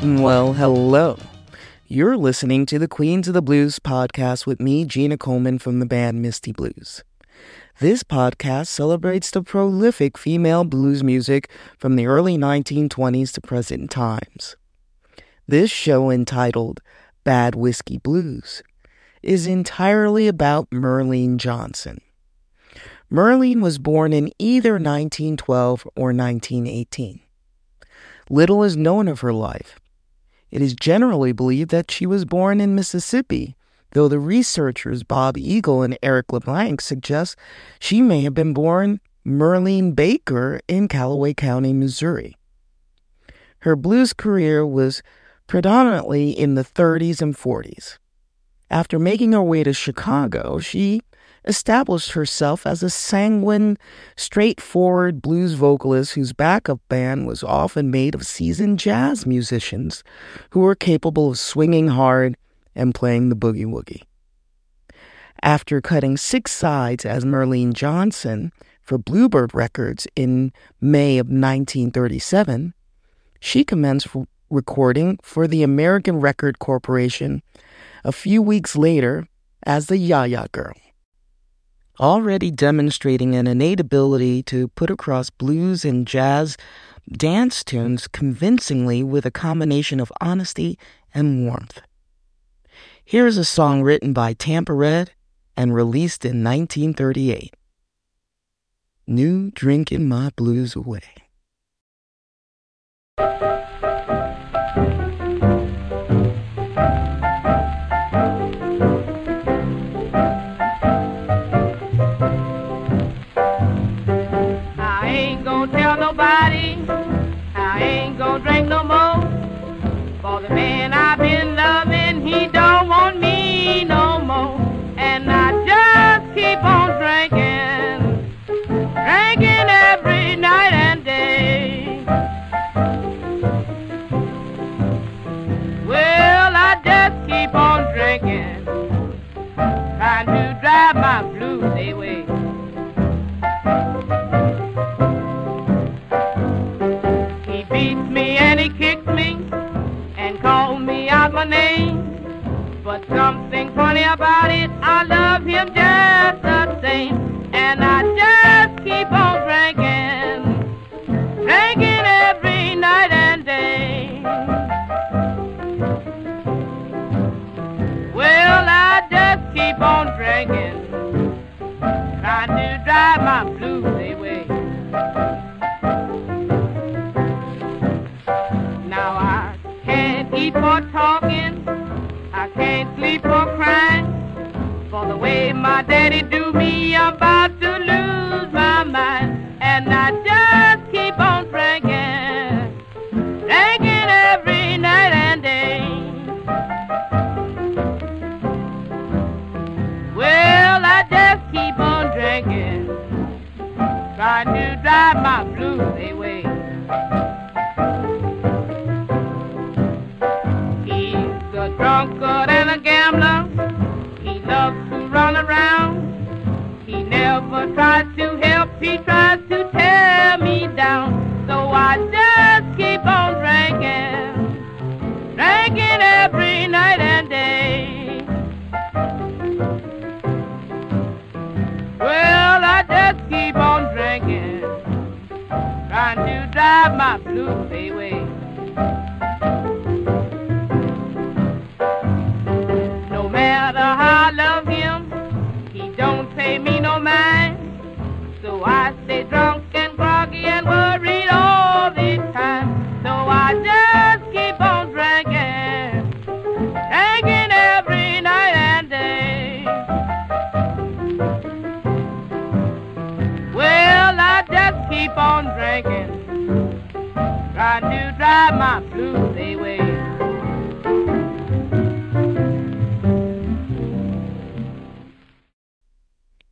Mm, well, hello. You're listening to the Queens of the Blues podcast with me, Gina Coleman from the band Misty Blues. This podcast celebrates the prolific female blues music from the early 1920s to present times. This show, entitled Bad Whiskey Blues, is entirely about Merline Johnson. Merline was born in either 1912 or 1918. Little is known of her life. It is generally believed that she was born in Mississippi, though the researchers Bob Eagle and Eric LeBlanc suggest she may have been born Merline Baker in Callaway County, Missouri. Her blues career was predominantly in the 30s and 40s. After making her way to Chicago, she established herself as a sanguine, straightforward blues vocalist whose backup band was often made of seasoned jazz musicians who were capable of swinging hard and playing the boogie woogie. After cutting six sides as Merline Johnson for Bluebird Records in May of 1937, she commenced recording for the American Record Corporation a few weeks later as the Yas Yas Girl already demonstrating an innate ability to put across blues and jazz dance tunes convincingly with a combination of honesty and warmth. Here is a song written by Tampa Red and released in 1938 New Drinking My Blues Away. my name. But something funny about it, I love him just the same. And I just keep on drinking, drinking every night and day. Well, I just keep on drinking, trying to drive my blues away. my daddy do me a Have my blues away.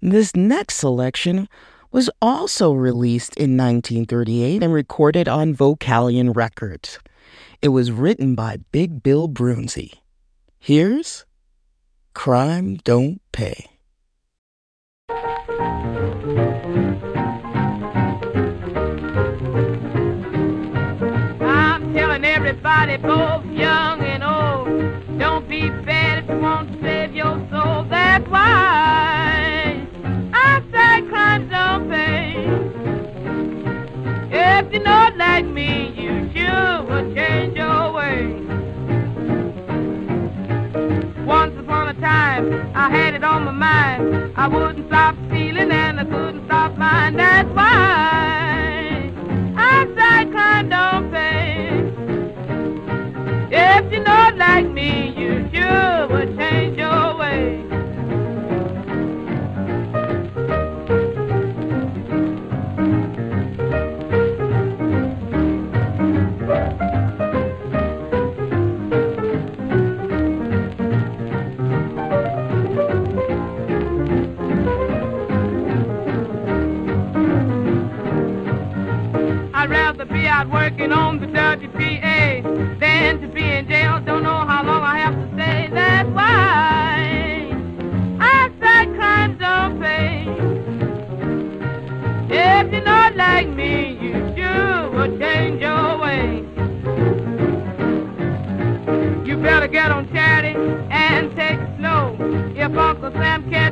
This next selection was also released in 1938 and recorded on Vocalion Records. It was written by Big Bill Broonzy. Here's Crime Don't Pay. Everybody both young and old. Don't be bad if you want to save your soul. That's why I say crime don't pay. If you're not like me, you sure would change your way. Once upon a time, I had it on my mind. I wouldn't stop out working on the WPA than to be in jail. Don't know how long I have to stay. That's why I say crime don't pay. If you're not like me, you sure will change your way. You better get on charity and take it slow. If Uncle Sam catch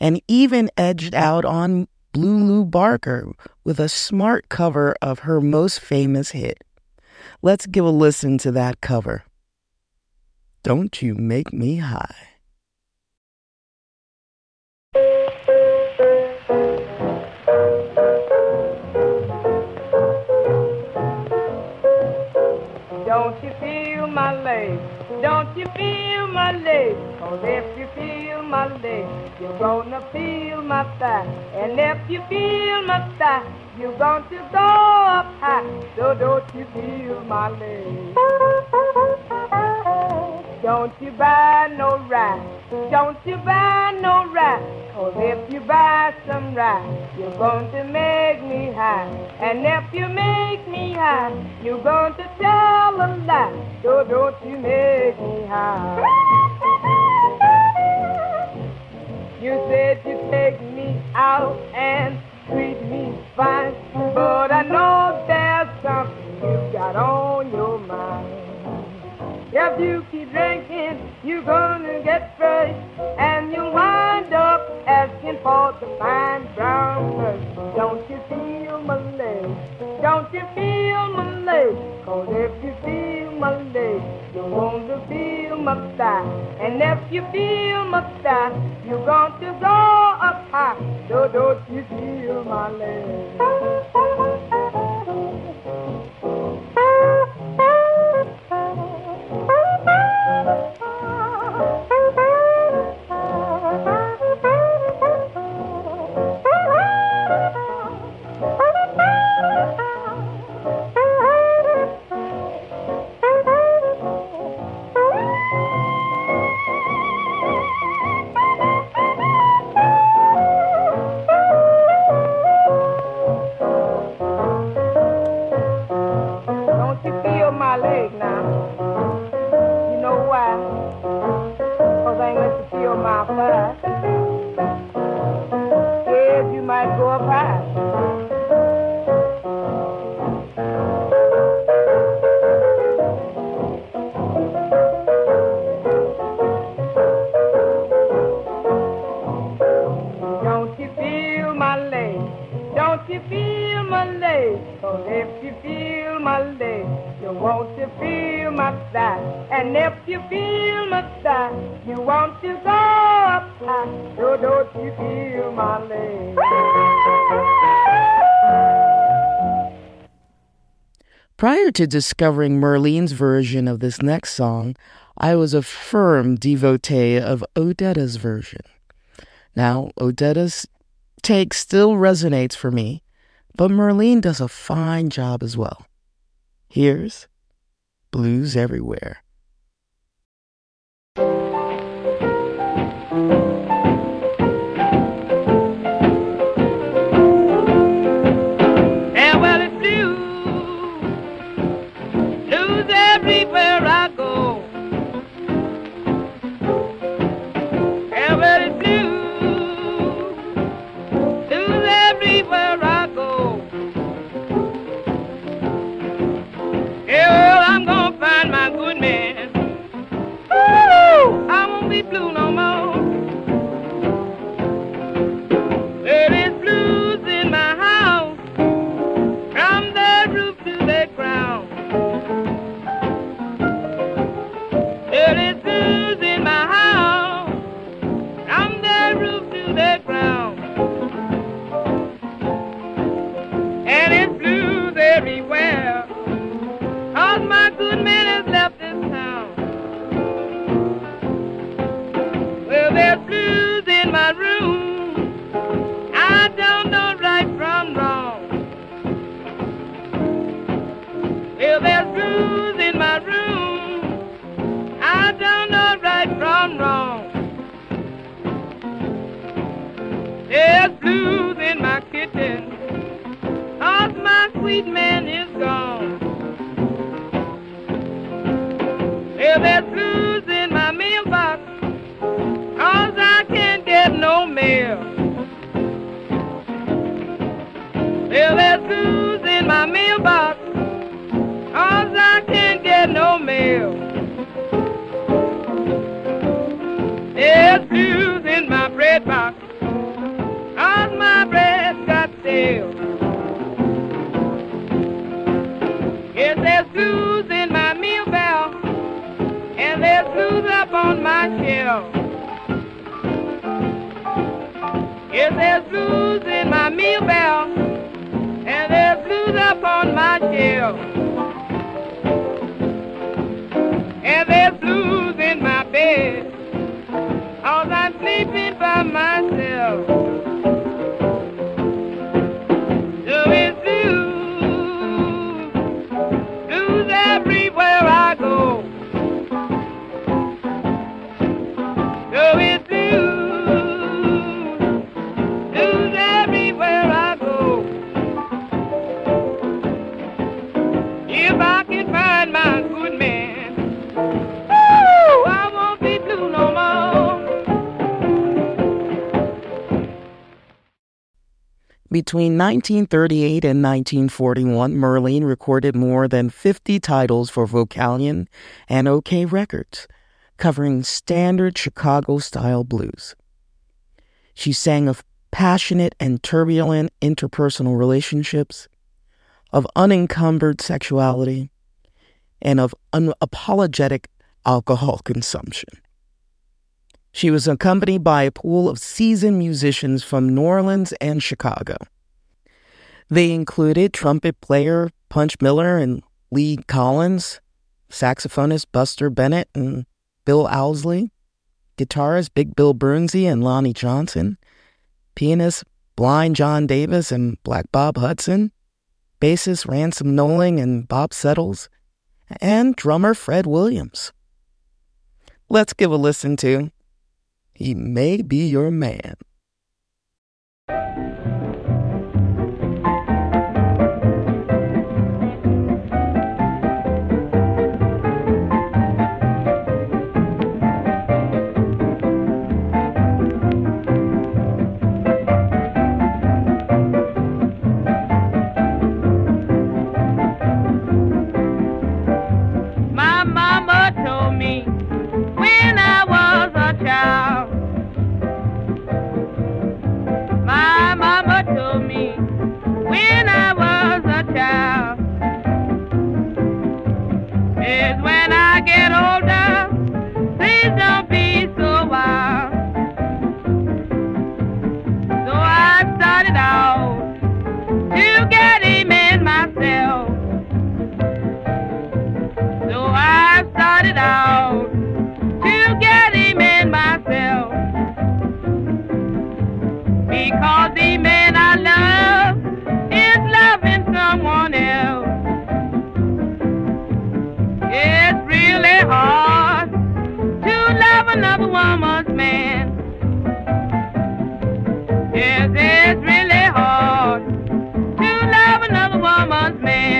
and even edged out on Blue Lu Barker with a smart cover of her most famous hit. Let's give a listen to that cover. Don't You Make Me High. Don't you feel my legs? Don't you feel my legs? Cause if you feel my legs, you're gonna feel my thigh. And if you feel my thigh, you're going to go up high. So don't you feel my legs? Don't you buy no ride. Don't you buy no ride. Cause if you buy some ride, you're going to make me high. And if you make me high, you're going to tell a lie. So don't you make me high. You said you'd take me out and treat me fine. But I know there's something you've got on your mind. If you keep drinking, you're gonna get fresh, and you'll wind up asking for the fine brown purse. Don't you feel my leg? Don't you feel my leg? Cause if you feel my leg, you want to feel my thigh. And if you feel my thigh, you're going to go up high. So don't you feel my leg? Papa. To discovering Merline's version of this next song, I was a firm devotee of Odetta's version. Now, Odetta's take still resonates for me, but Merline does a fine job as well. Here's Blues Everywhere. Sweet man is gone. Well, there's blues in my mailbox. Cause I can't get no mail. Well, there's blues in my mailbox. Cause I can't get no mail. Between 1938 and 1941, Merline recorded more than 50 titles for Vocalion and OKeh Records, covering standard Chicago style blues. She sang of passionate and turbulent interpersonal relationships, of unencumbered sexuality, and of unapologetic alcohol consumption. She was accompanied by a pool of seasoned musicians from New Orleans and Chicago. They included trumpet player Punch Miller and Lee Collins, saxophonist Buster Bennett and Bill Owsley, guitarist Big Bill Broonzy and Lonnie Johnson, pianist Blind John Davis and Black Bob Hudson, bassist Ransom Knowling and Bob Settles, and drummer Fred Williams. Let's give a listen to He May Be Your Man. is when I get older. Please don't be man.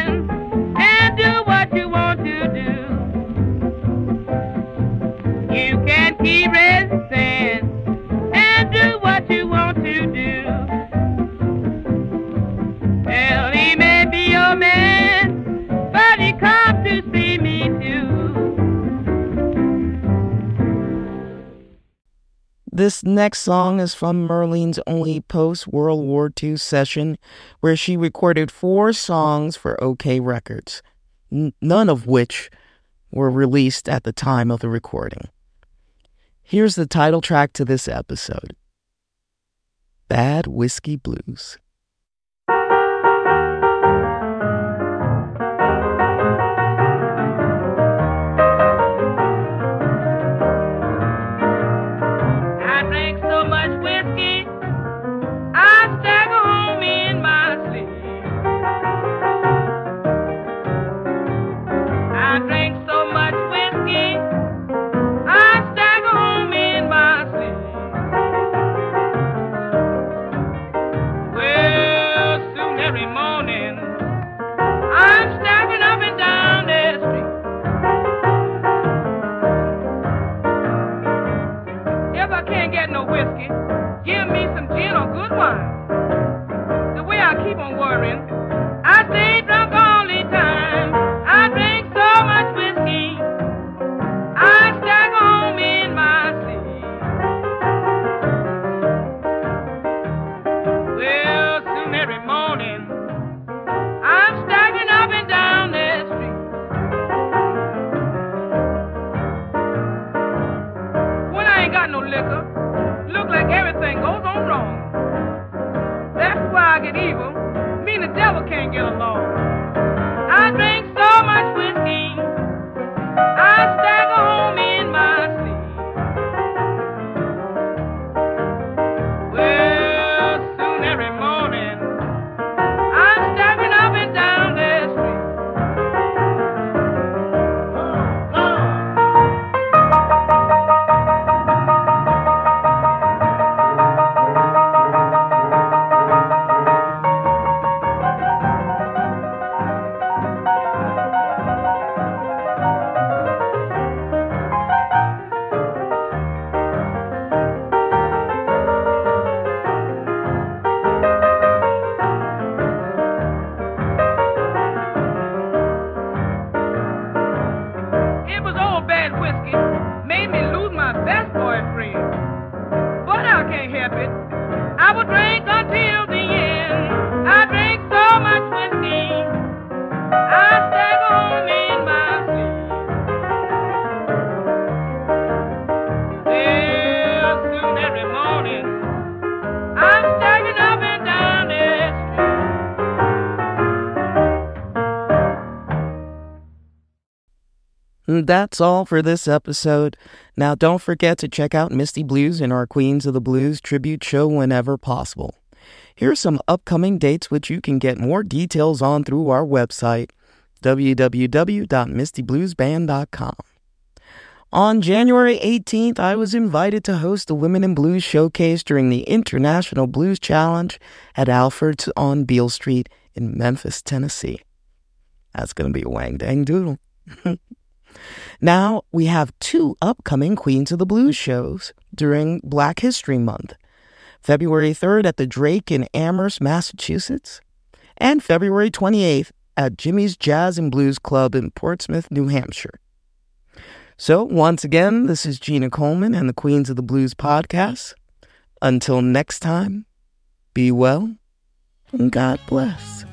next song is from Merline's only post World War II session, where she recorded four songs for OKeh Records, n- none of which were released at the time of the recording. Here's the title track to this episode Bad Whiskey Blues. That's all for this episode. Now, don't forget to check out Misty Blues and our Queens of the Blues tribute show whenever possible. Here are some upcoming dates which you can get more details on through our website, www.mistybluesband.com. On January 18th, I was invited to host the Women in Blues showcase during the International Blues Challenge at Alfred's on Beale Street in Memphis, Tennessee. That's going to be a wang dang doodle. Now we have two upcoming Queens of the Blues shows during Black History Month. February 3rd at the Drake in Amherst, Massachusetts, and February 28th at Jimmy's Jazz and Blues Club in Portsmouth, New Hampshire. So, once again, this is Gina Coleman and the Queens of the Blues podcast. Until next time, be well and God bless.